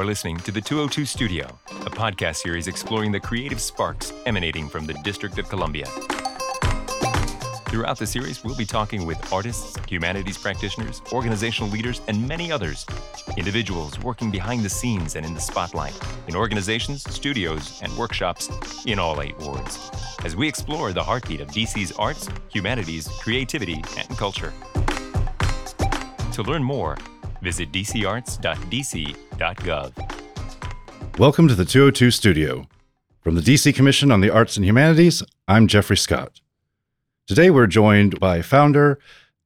You're listening to the 202 Studio, a podcast series exploring the creative sparks emanating from the District of Columbia. Throughout the series, we'll be talking with artists, humanities practitioners, organizational leaders, and many others. Individuals working behind the scenes and in the spotlight, in organizations, studios, and workshops in all eight wards, as we explore the heartbeat of DC's arts, humanities, creativity, and culture. To learn more, visit dcarts.dc.gov. Welcome to the 202 Studio. From the DC Commission on the Arts and Humanities, I'm Jeffrey Scott. Today we're joined by founder,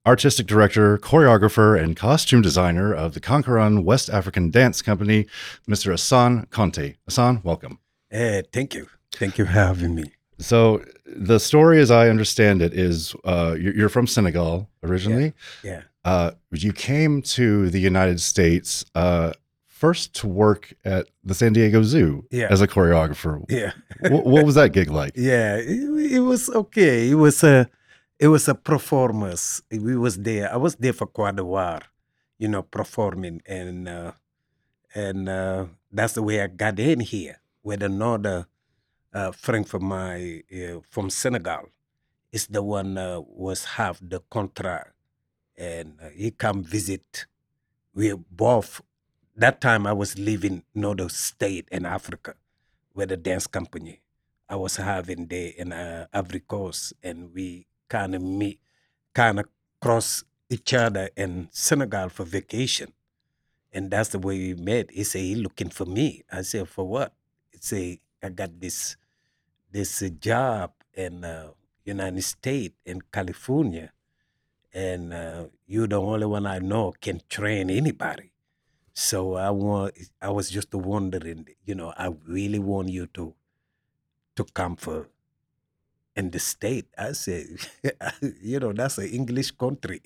artistic director, choreographer, and costume designer of the KanKouran West African Dance Company, Mr. Assane Konte. Assane, welcome. Hey, thank you. Thank you for having me. So, the story, as I understand it, is uh, you're you're from Senegal originally. Yeah. Uh, you came to the United States uh, first to work at the San Diego Zoo Yeah. as a choreographer. Yeah. Wh- what was that gig like? Yeah. It, it was okay. It was a it was a performance. We was there. I was there for quite a while, you know, performing and uh and uh that's the way I got in here with another uh friend from my uh, from Senegal. Is the one uh, was have the contract and uh, he come visit. We both that time I was living another state in Africa with a dance company. I was having there in uh, Ivory Coast, and we kind of meet, kind of cross each other in Senegal for vacation, and that's the way we met. He said he looking for me. I said for what? He say I got this this uh, job in uh, United States in California, and uh, you're the only one I know can train anybody. So I want. I was just wondering, you know, I really want you to to come for in the state. I said, you know, that's an English country.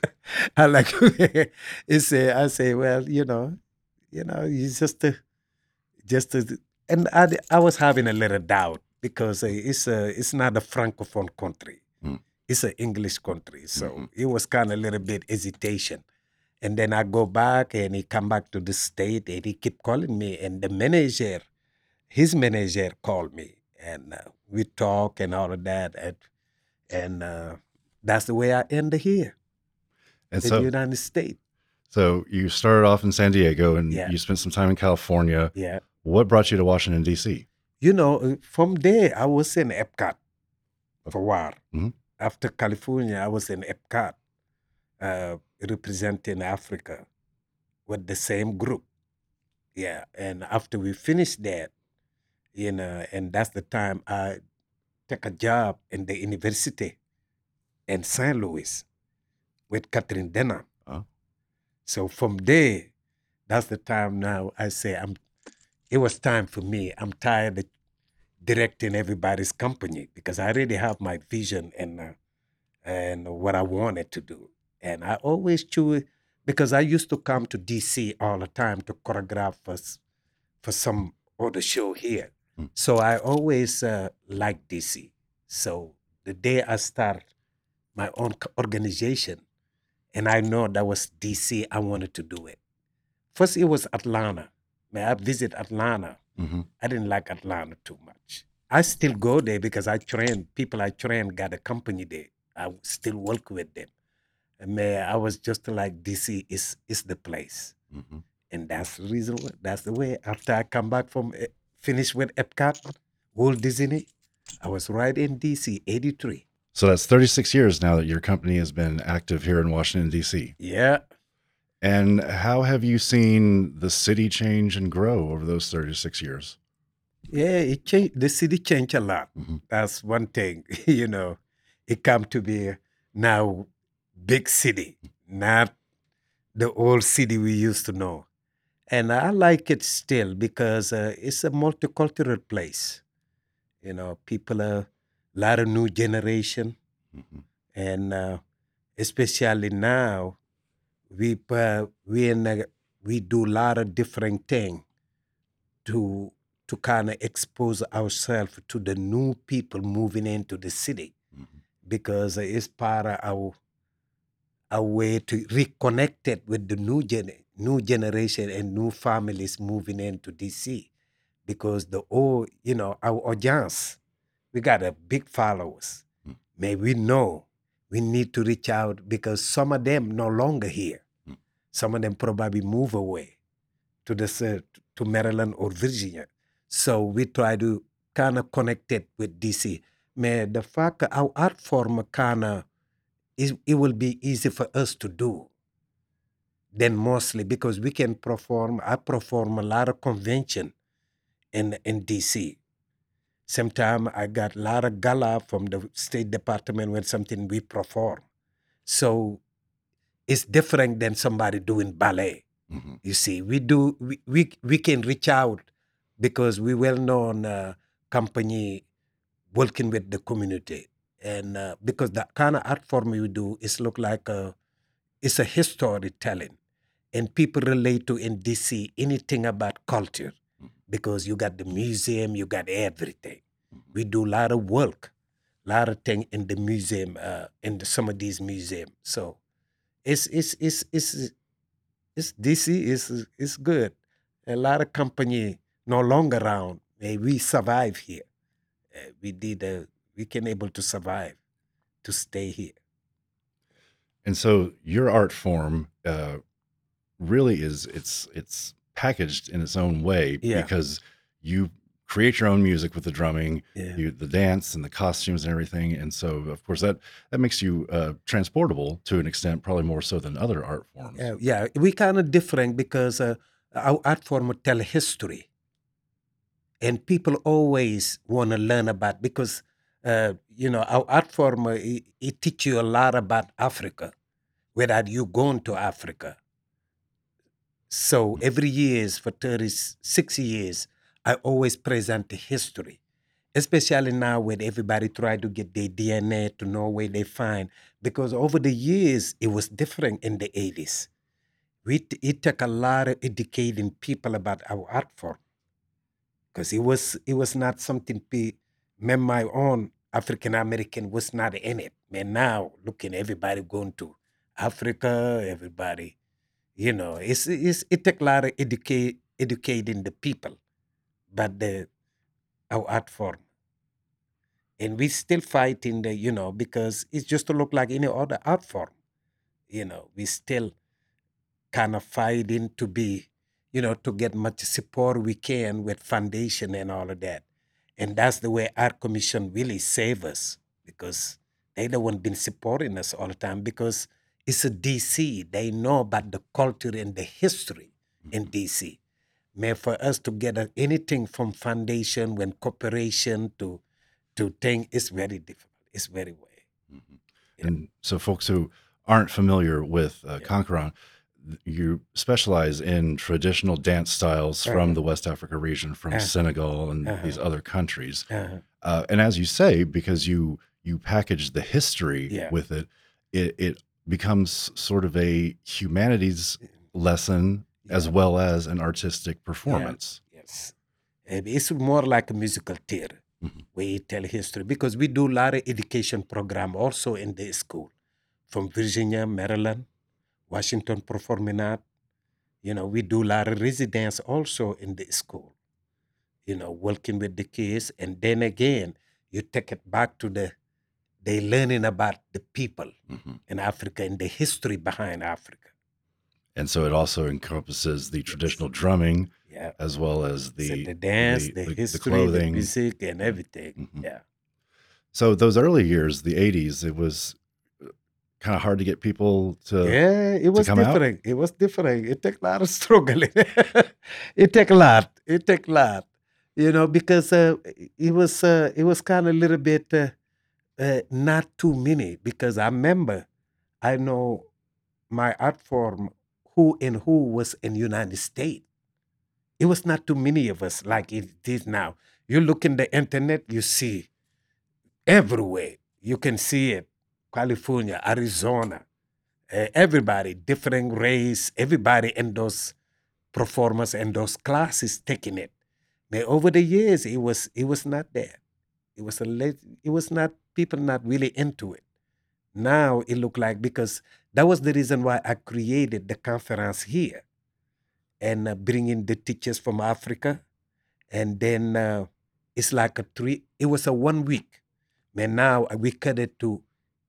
I like he say, I say, well, you know, you know, you just uh, just uh, and I I was having a little doubt because uh, it's a it's not a francophone country. Mm. It's an English country, so Mhm. it was kind of a little bit hesitation. And then I go back and he come back to the state and he keep calling me and the manager, his manager called me and uh, we talk and all of that and and uh, that's the way I ended here And in so, the United States. so you started off in San Diego and Yeah. you spent some time in California. Yeah. What brought you to Washington D.C.? You know, uh, from there I was in Epcot for a while. Mhm. After California, I was in Epcot, uh, representing Africa with the same group. Yeah, and after we finished that, you know, and that's the time I take a job in the university in St. Louis with Katherine Dunham. Oh. So from there, that's the time now I say I'm. It was time for me. I'm tired of directing everybody's company because I already have my vision and uh, and what I wanted to do. And I always choose because I used to come to DC all the time to choreograph for, for some other show here. Mm. So I always uh, liked DC. So the day I start my own organization, and I know that was DC, I wanted to do it. First, it was Atlanta. May I visit Atlanta? Mm-hmm. I didn't like Atlanta too much. I still go there because I train people I train got a company there. I still work with them. And man, I was just like DC is is the place. Mm-hmm. And that's the reason that's the way. After I come back from eh, finish with Epcot, Walt Disney, I was right in DC, 83. So that's 36 years now that your company has been active here in Washington D.C. Yeah. And how have you seen the city change and grow over those 36 years? Yeah, it changed the city changed a lot. Mhm. That's one thing, you know. It come to be now big city, not the old city we used to know. And I like it still because uh, it's a multicultural place. You know, people are a lot of new generation, Mhm. and uh, especially now, we uh, we in a, we do a lot of different things to to kind of expose ourselves to the new people moving into the city Mhm. because it's part of our a way to reconnect it with the new gen- new generation and new families moving into DC because the old, you know, our audience, we got a big followers. Mm. May we know we need to reach out because some of them no longer here. Mm. Some of them probably move away to the to Maryland or Virginia. So we try to kind of connect it with DC. Man, the fact our art form kind of is it will be easy for us to do then mostly because we can perform I perform a lot of convention in in DC. Sometimes I got a lot of gala from the State Department when something we perform. So it's different than somebody doing ballet. Mhm. You see, we do we we, we can reach out because we well known uh, company working with the community, and uh, because the kind of art form we do is look like a it's a history telling, and people relate to in DC anything about culture. Because you got the museum, you got everything. We do a lot of work, a lot of thing in the museum, uh, in the, some of these museums. So it's it's it's it's it's DC is is good. A lot of company no longer around. Eh, we survive here. Eh, we did. Uh, we can able to survive, to stay here. And so your art form uh, really is it's it's packaged in its own way Yeah. because you create your own music with the drumming, Yeah. you, the dance and the costumes and everything. And so of course that that makes you uh, transportable to an extent, probably more so than other art forms. Yeah, yeah, we kind of different because uh, our art form would tell history, and people always want to learn about because uh, you know our art form uh, it, it teach you a lot about Africa, without you going to Africa. So every years for thirty six years, I always present the history, especially now when everybody try to get their DNA to know where they find because over the years it was different in the 80s we it took a lot of educating people about our art form because it was it was not something me my own african american was not in it. Man now looking everybody going to africa everybody you know it's, it's it took a lot of educate educating the people but the our art form. And we still fighting the you know because it's just to look like any other art form you know. We still kind of fighting to be you know to get much support we can with foundation and all of that. And that's the way art commission really save us because they the one been supporting us all the time because it's a dc they know about the culture and the history in dc man for us to get anything from foundation when cooperation to to thing is very difficult it's very way Mhm. And so, folks who aren't familiar with uh, Yeah. KanKouran, you specialize in traditional dance styles from Uh-huh. the West Africa region, from Uh-huh. Senegal and Uh-huh. these other countries. uh-huh. Uh, and as you say, because you you package the history Yeah. with it, it, it becomes sort of a humanities lesson as well as an artistic performance. Yes. Uh, It's more like a musical theater Mhm. where you tell history because we do a lot of education program also in the school from Virginia, Maryland, Washington Performing Art. You know, we do a lot of residence also in the school, you know, working with the kids. And then again, you take it back to the, they learning about the people Mhm. in Africa and the history behind Africa. And so it also encompasses the traditional drumming Yeah. as well as So the the dance, the- the, the- the history, the, clothing. music, and everything. Mhm. Yeah. So those early years, the '80s, it was kind of hard to get people to. yeah, it was come out? different. It was different. It took a lot of struggling. it took a lot. It took a lot. You know, because uh, it was uh, it was kind of a little bit uh, uh, not too many. Because I remember, I know my art form, who and who was in United States. It was not too many of us like it is now. You look in the internet, you see everywhere. You can see it. California, Arizona, uh, everybody, different race, everybody in those performers and those classes taking it. But over the years, it was it was not there. It was a it was not people not really into it. Now it looked like because that was the reason why I created the conference here and uh, bringing the teachers from Africa, and then uh, it's like a three. It was a one week, and now we cut it to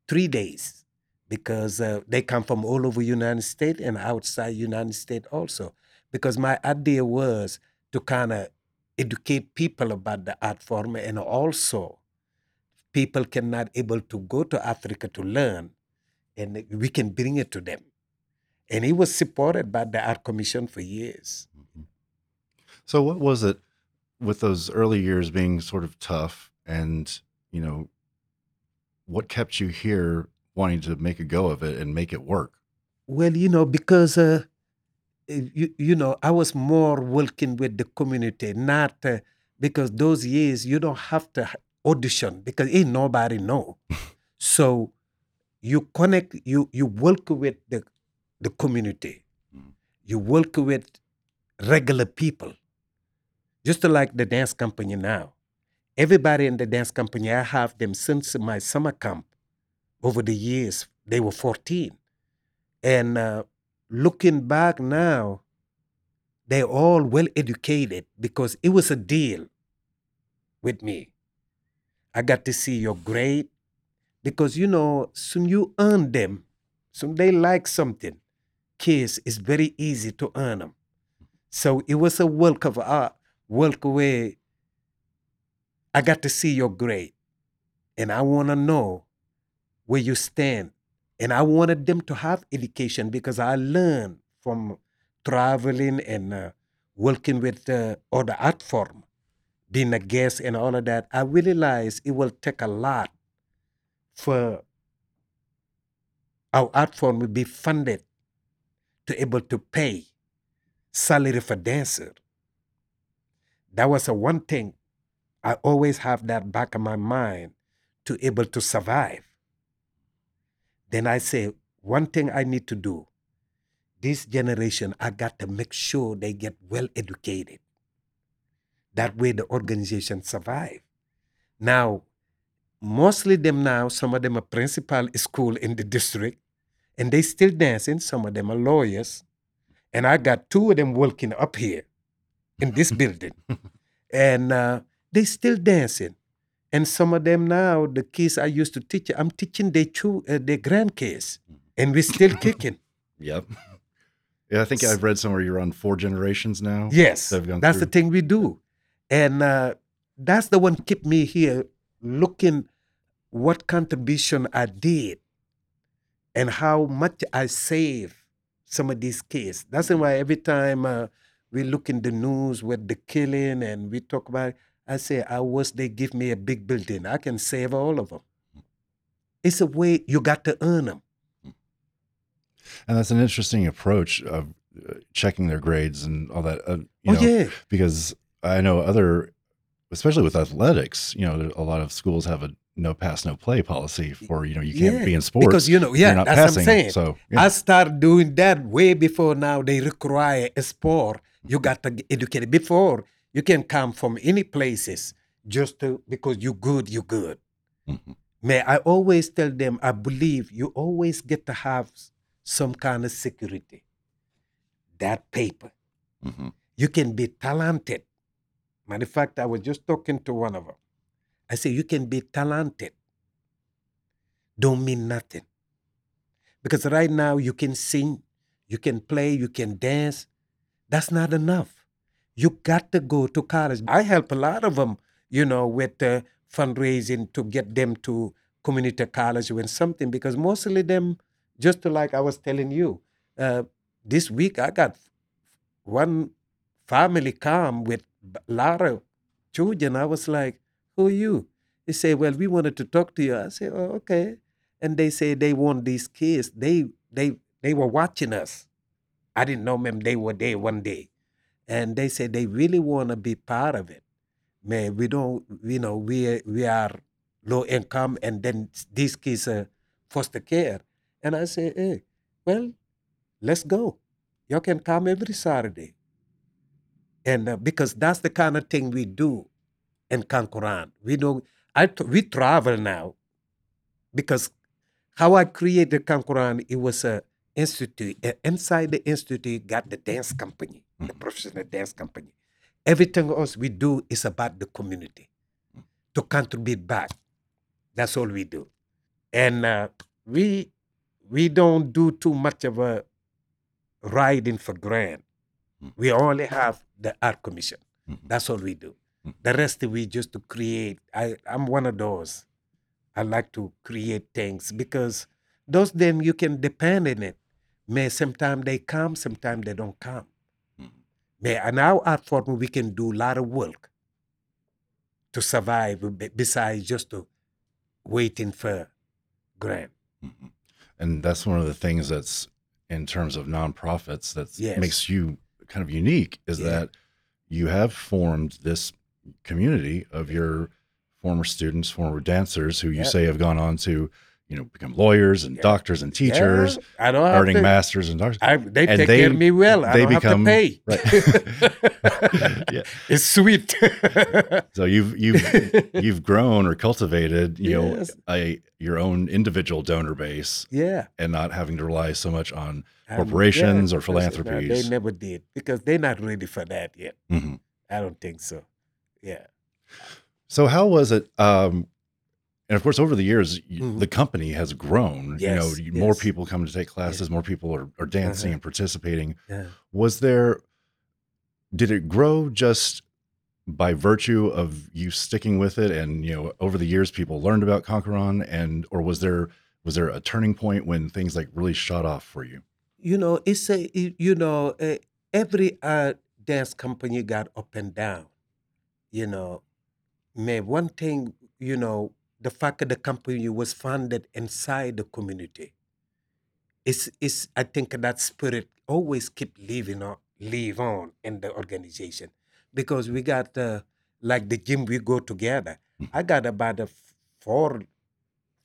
three days because uh, they come from all over United States and outside United States also. Because my idea was to kind of educate people about the art form and also people cannot able to go to Africa to learn and we can bring it to them. And it was supported by the Art Commission for years. So, what was it with those early years being sort of tough, and you know, what kept you here wanting to make a go of it and make it work? Well, you know, because uh, you, you know, I was more working with the community, not uh, because those years you don't have to audition because ain't nobody know. so you connect, you you work with the the community, Mm. you work with regular people, just like the dance company now. Everybody in the dance company, I have them since my summer camp over the years. They were 14. And uh, looking back now, they're all well educated because it was a deal with me. I got to see your grade because you know, soon you earn them, soon they like something. Kids, it's very easy to earn them. So it was a work of art, work where I got to see your grade, and I want to know where you stand. And I wanted them to have education because I learned from traveling and uh, working with uh, other art form, being a guest and all of that. I realized it will take a lot for our art form to be funded to able to pay salary for dancer. That was a one thing I always have that back of my mind to able to survive. Then I say, one thing I need to do, this generation, I got to make sure they get well educated. That way the organization survive. Now, mostly them now, some of them are principal school in the district, and they still dancing. Some of them are lawyers. And I got two of them working up here in this building. And uh, they still dancing. And some of them now, the kids I used to teach, I'm teaching their, chu- uh, their grandkids, and we're still kicking. Yep. Yeah, I think I've read somewhere you're on four generations now. Yes, that have gone that's the thing we do, and uh, that's the one keep me here looking what contribution I did and how much I save some of these kids. That's why every time uh, we look in the news with the killing and we talk about, it, I say, I wish they give me a big building. I can save all of them. It's a way you got to earn them. And that's an interesting approach of uh, checking their grades and all that. Uh, you Oh know, yeah, because I know other, especially with athletics, you know, a lot of schools have a no pass, no play policy for you know you can't Yeah, be in sports because you know, yeah, that's passing. what I'm saying. So yeah. I started doing that way before now they require a sport. You got to get educated. Before you can come from any places just to because you good, you good. Mhm. May I always tell them I believe you always get to have some kind of security. That paper. Mhm. You can be talented. Matter of fact, I was just talking to one of them. I say you can be talented. Don't mean nothing. Because right now you can sing, you can play, you can dance. That's not enough. You got to go to college. I help a lot of them, you know, with uh, fundraising to get them to community college with something because mostly them, just like I was telling you, uh, this week I got one family come with a lot of children. I was like, who are you? They say, well, we wanted to talk to you. I say, oh, okay. And they say they want these kids. They they they were watching us. I didn't know them. They were there one day, and they said they really want to be part of it. Man, we don't. You know, we we are low income, and then these kids are foster care. And I say, hey, well, let's go. Y'all can come every Saturday. And uh, because that's the kind of thing we do in KanKouran. We don't, I, t- we travel now because how I created KanKouran, it was a institute. Uh, inside the institute, got the dance company. the professional dance company. Everything else we do is about the community to contribute back. That's all we do, and uh, we we don't do too much of a riding for grant. Mm. We only have the art commission. Mhm. That's all we do. Mm. The rest we just to create. I I'm one of those. I like to create things because those then you can depend on it. May sometimes they come, sometimes they don't come. Mhm. May in our art form we can do a lot of work to survive besides just to waiting for grant. Mhm. And that's one of the things that's in terms of nonprofits that Yes. makes you kind of unique is Yeah. that you have formed this community of your former students, former dancers who you say have gone on to, you know, become lawyers and doctors and teachers, Yeah, I don't earning to- masters and doctors. I, they and take they- care of me well. I they don't become- have to pay. right. Yeah. It's sweet. So you've you've you've grown or cultivated, you know, Yes. a your own individual donor base yeah. and not having to rely so much on Corporations or of no, philanthropies. They never did because they're not ready for that yet. Mhm. I don't think so. Yeah. So how was it? Um, and of course, over the years, y Mhm. the company has grown. Yes, you know, Yes, more people come to take classes, more people are, are dancing Uh-huh. and participating. Yeah. Was there? Did it grow just by virtue of you sticking with it, and you know, over the years, people learned about KanKouran, and or was there was there a turning point when things like really shot off for you? You know, it's a you know uh, every uh, dance company got up and down. You know, man, one thing you know the fact that the company was founded inside the community. It's it's I think that spirit always keep living on live on in the organization because we got uh, like the gym we go together. I got about a four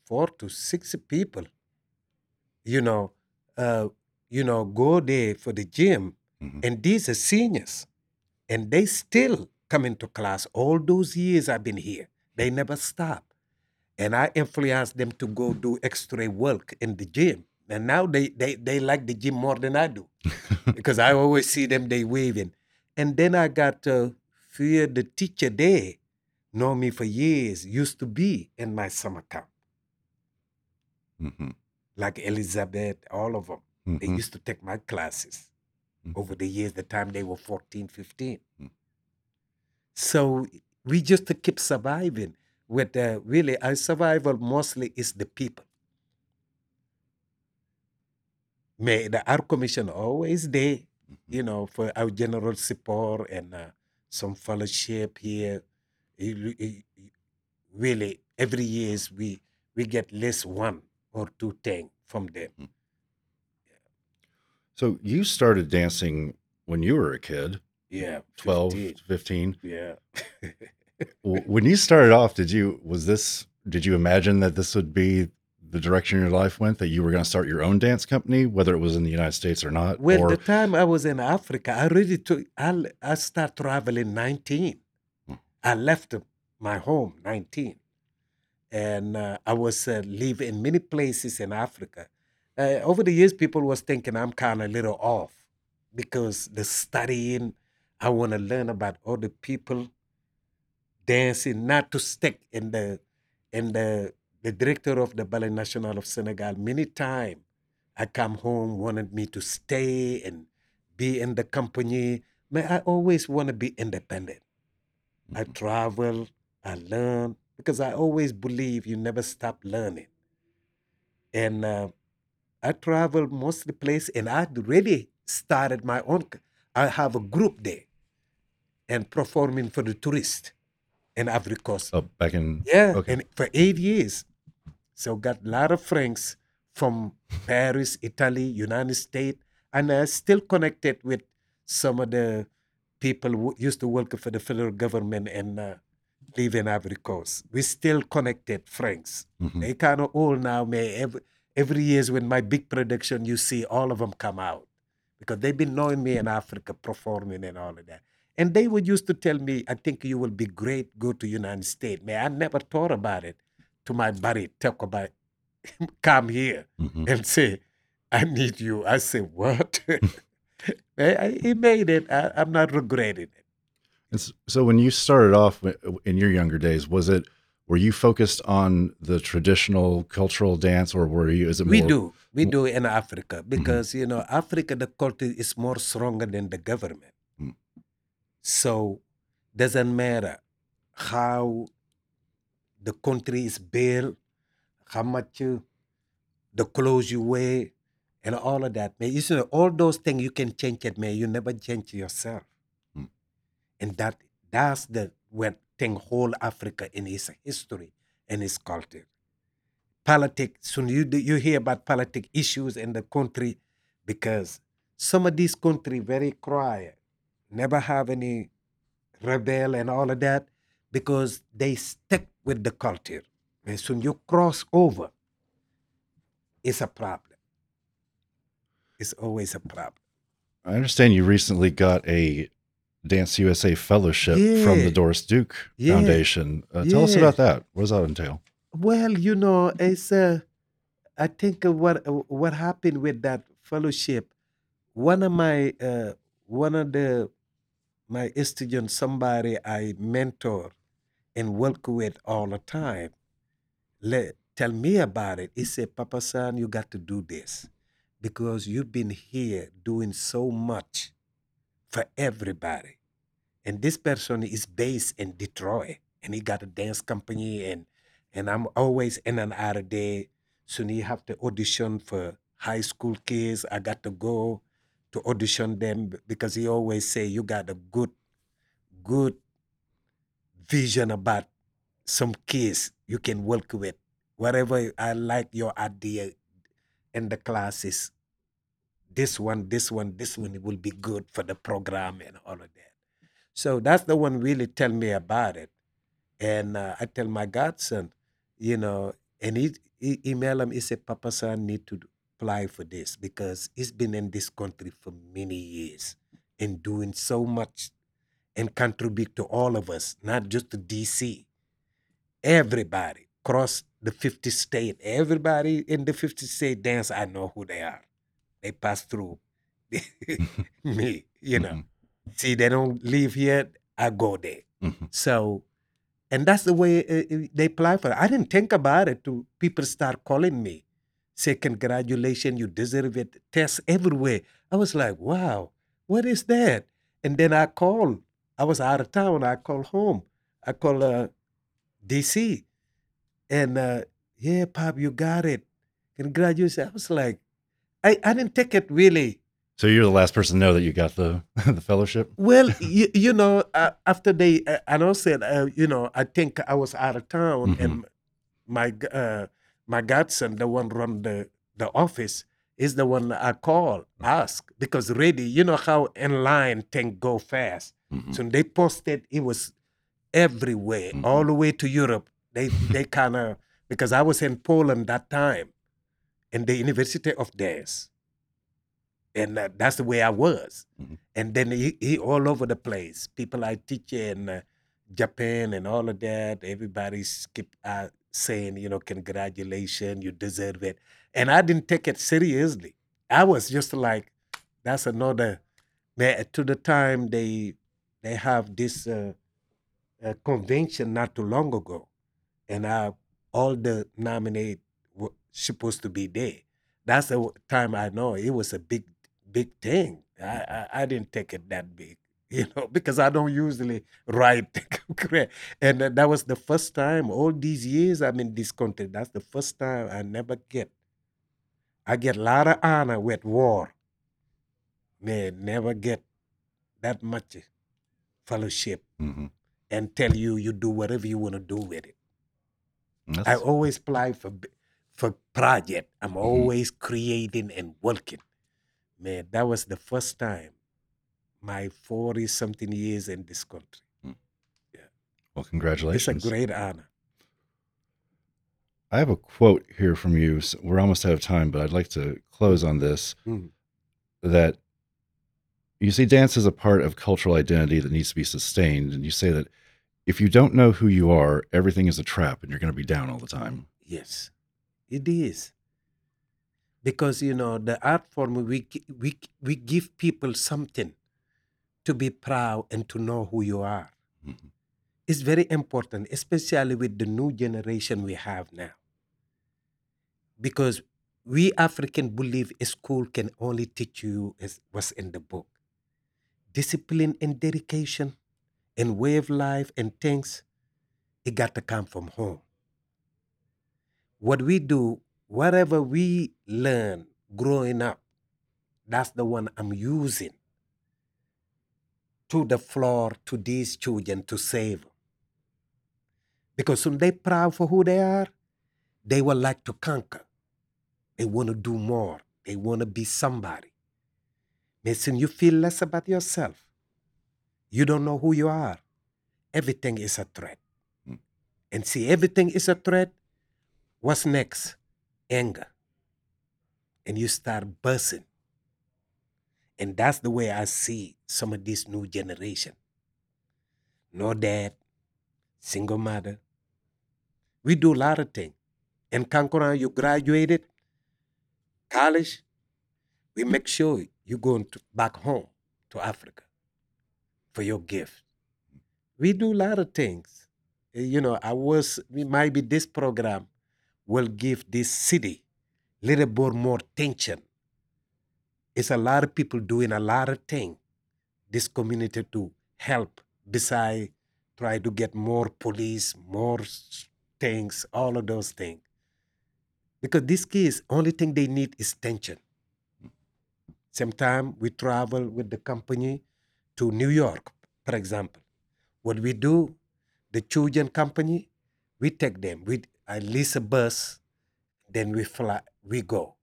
four to six people. You know, uh, you know, go there for the gym, Mhm. and these are seniors, and they still come into class. All those years I've been here, they never stop, and I influenced them to go do extra work in the gym. And now they they they like the gym more than I do because I always see them they waving. And then I got uh, fear the teacher there, know me for years, used to be in my summer camp, Mhm. like Elizabeth, all of them. They Mhm. used to take my classes Mhm. over the years, the time they were 14, 15. Mm. So we just keep surviving with uh, really our survival mostly is the people. May the art commission always there, you know, for our general support and uh, some fellowship here. It it- really, every years we we get less one or two thing from them. So you started dancing when you were a kid, Yeah, 12, 15. 15. Yeah. When you started off did you was this did you imagine that this would be the direction your life went that you were going to start your own dance company whether it was in the united states or not Well, or the time I was in Africa, I really took. I, I start traveling nineteen. Hmm. I left my home nineteen, and uh, I was uh, live in many places in Africa. Uh, over the years, people was thinking I'm kind of a little off because the studying. I want to learn about other people dancing, not to stick in the in the the director of the Ballet National of Senegal many time I come home wanted me to stay and be in the company. Man, I always want to be independent. I Mhm. travel, I learn because I always believe you never stop learning. And uh, I travel most of the place, and I really started my own. I have a group there, and performing for the tourists in Ivory Coast. oh, back in Yeah, Okay. and for eight years. So got a lot of friends from Paris, Italy, United States, and I still connected with some of the people who used to work for the federal government and uh, live in Ivory Coast. We still connected friends. Mhm. They kind of old now, may Every, every years when my big production, you see all of them come out because they've been knowing me in Africa performing and all of that. And they would used to tell me, I think you will be great, go to United States. Man, I never thought about it to my buddy, talk about come here Mhm. and say, I need you. I say, what? I, he made it. I, I'm not regretting it. And so when you started off in your younger days, was it were you focused on the traditional cultural dance, or were you? Is it more? We do. We do in Africa because you know Africa the culture is more stronger than the government. Mm. So doesn't matter how the country is built, how much you, the clothes you wear, and all of that. Man, you see, all those things you can change it, man. You never change yourself, Mm. and that that's the thing whole Africa in its history and its culture. Politics when you you hear about politic issues in the country because some of these country very quiet never have any rebel and all of that because they stick with the culture. And soon you cross over it's a problem. It's always a problem. I understand you recently got a Dance USA fellowship from the Doris Duke Yeah. Foundation. Uh, Tell us about that. What does that entail? Well, you know, it's uh, I think what what happened with that fellowship. One of my uh, one of the my students, somebody I mentor and work with all the time, let tell me about it. He said, "Papa San, you got to do this because you've been here doing so much for everybody." And this person is based in Detroit, and he got a dance company and and I'm always in and out of there. Soon you have to audition for high school kids. I got to go to audition them because he always say you got a good, good vision about some kids you can work with. Whatever I like your idea in the classes, this one, this one, this one will be good for the program and all of that. So that's the one really tell me about it. And uh, I tell my godson, you know, and he, he email him, he said, Papa son need to apply for this because he's been in this country for many years and doing so much and contribute to all of us, not just to DC. Everybody across the 50 state, everybody in the 50 state dance, I know who they are. They pass through me, you know. Mhm. See, they don't live here, I go there. Mhm. So, and that's the way uh, uh, they apply for it. I didn't think about it. To people start calling me, say congratulations, you deserve it. Tests everywhere. I was like, wow, what is that? And then I called. I was out of town. I called home. I called uh, DC, and uh, yeah, Pop, you got it. Congratulations. I was like, I, I didn't take it really. So you're the last person to know that you got the the fellowship. Well, you, you know, uh, after they, uh, and I said, uh, you know, I think I was out of town, and my uh, my godson, the one run the the office, is the one I call, ask because ready. You know how in line thing go fast. Mhm. So they posted, it was everywhere, Mhm. all the way to Europe. They they kind of because I was in Poland that time, in the University of Dance, and uh, that's the way I was. Mhm. And then he, he all over the place. People I teach in uh, Japan and all of that. Everybody keep uh, saying, you know, congratulations, you deserve it. And I didn't take it seriously. I was just like, that's another. man, To the time they they have this uh, uh, convention not too long ago, and uh, all the nominate supposed to be there. That's the time I know it was a big big thing. I, I, I didn't take it that big, you know, because I don't usually write. and that was the first time all these years I'm in this country. That's the first time I never get. I get a lot of honor with war. Man, never get that much fellowship Mhm. and tell you you do whatever you want to do with it. I always apply for for project. I'm always creating and working. Man, that was the first time my 40 something years in this country. Yeah. Well, congratulations. It's a great honor. I have a quote here from you. S- We're almost out of time, but I'd like to close on this. Mhm. That you see, dance is a part of cultural identity that needs to be sustained, and you say that if you don't know who you are, everything is a trap, and you're going to be down all the time. Yes, it is. because you know the art form we we we give people something to be proud and to know who you are. Mhm. It's very important, especially with the new generation we have now. Because we African believe a school can only teach you as what's in the book. Discipline and dedication and way of life and things, it got to come from home. What we do, whatever we learn growing up, that's the one I'm using to the floor to these children to save them. Because when they proud for who they are, they will like to conquer. They want to do more. They want to be somebody. Listen, you feel less about yourself. You don't know who you are. Everything is a threat. Mm. And see, everything is a threat. What's next? Anger. And you start bursting. And that's the way I see some of this new generation. No dad, single mother. We do a lot of things. In KanKouran, you graduated, college, we make sure you're going to, back home to Africa for your gift. We do a lot of things. You know, I was, we might be this program will give this city little bit more tension. It's a lot of people doing a lot of things this community to help beside try to get more police, more things, all of those things. Because these kids, only thing they need is attention. Sometimes we travel with the company to New York, for example. What we do, the children company, we take them. We I lease a bus, then we fly, we go,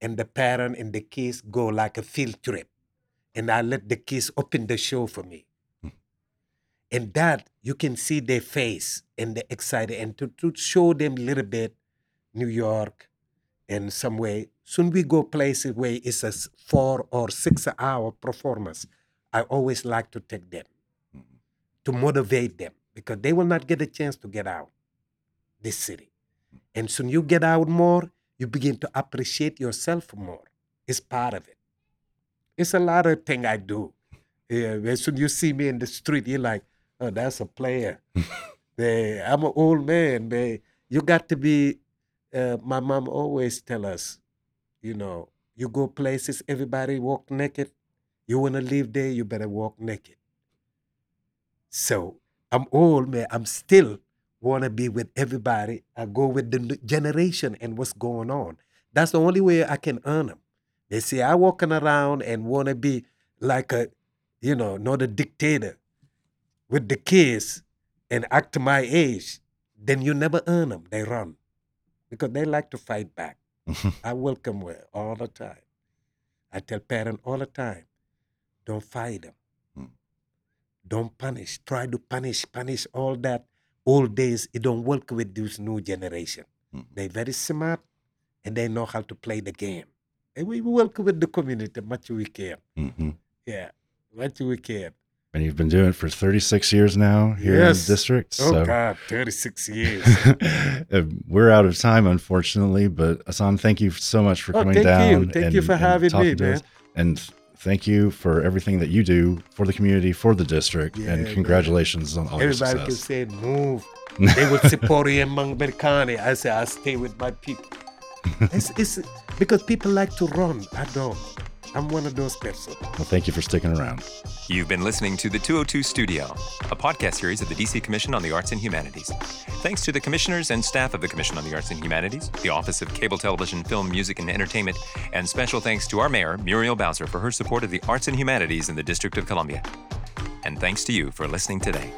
and the parent and the kids go like a field trip, and I let the kids open the show for me. Hmm. And that you can see their face and they're excited, and to, to show them a little bit New York and some way. Soon we go places where it's a four or six hour performance. I always like to take them hmm. to motivate them because they will not get a chance to get out this city. And soon you get out more, you begin to appreciate yourself more. It's part of it. It's a lot of thing I do. Yeah, as soon you see me in the street, you're like, oh, that's a player. They- I'm an old man, man. You got to be. Uh, my mom always tell us, you know, you go places, everybody walk naked. You want to live there, you better walk naked. So I'm old, man. I'm still want to be with everybody. I go with the generation and what's going on. That's the only way I can earn them. They say I walking around and want to be like a, you know, not a dictator with the kids and act my age. Then you never earn them. They run because they like to fight back. I welcome her all the time. I tell parents all the time, don't fight them. Mm. Don't punish. Try to punish, punish all that old days. It don't work with this new generation. Mm. They very smart and they know how to play the game. And we work with the community much we can. hmm Yeah, much we can. And you've been doing it for 36 years now here Yes. in the district. Oh so God, 36 years. We're out of time, unfortunately. But Assane, thank you so much for Oh, coming thank down. you. Thank you for having me, man. us. And thank you for everything that you do for the community, for the district. Yeah, and man. congratulations on all your success. Everybody can say move. they would support you among Berkane. I say I stay with my people. It's, it's because people like to run. I don't. I'm one of those persons. Well, thank you for sticking around. You've been listening to the 202 Studio, a podcast series of the DC Commission on the Arts and Humanities. Thanks to the commissioners and staff of the Commission on the Arts and Humanities, the Office of Cable Television, Film, Music, and Entertainment, and special thanks to our mayor, Muriel Bowser, for her support of the arts and humanities in the District of Columbia. And thanks to you for listening today.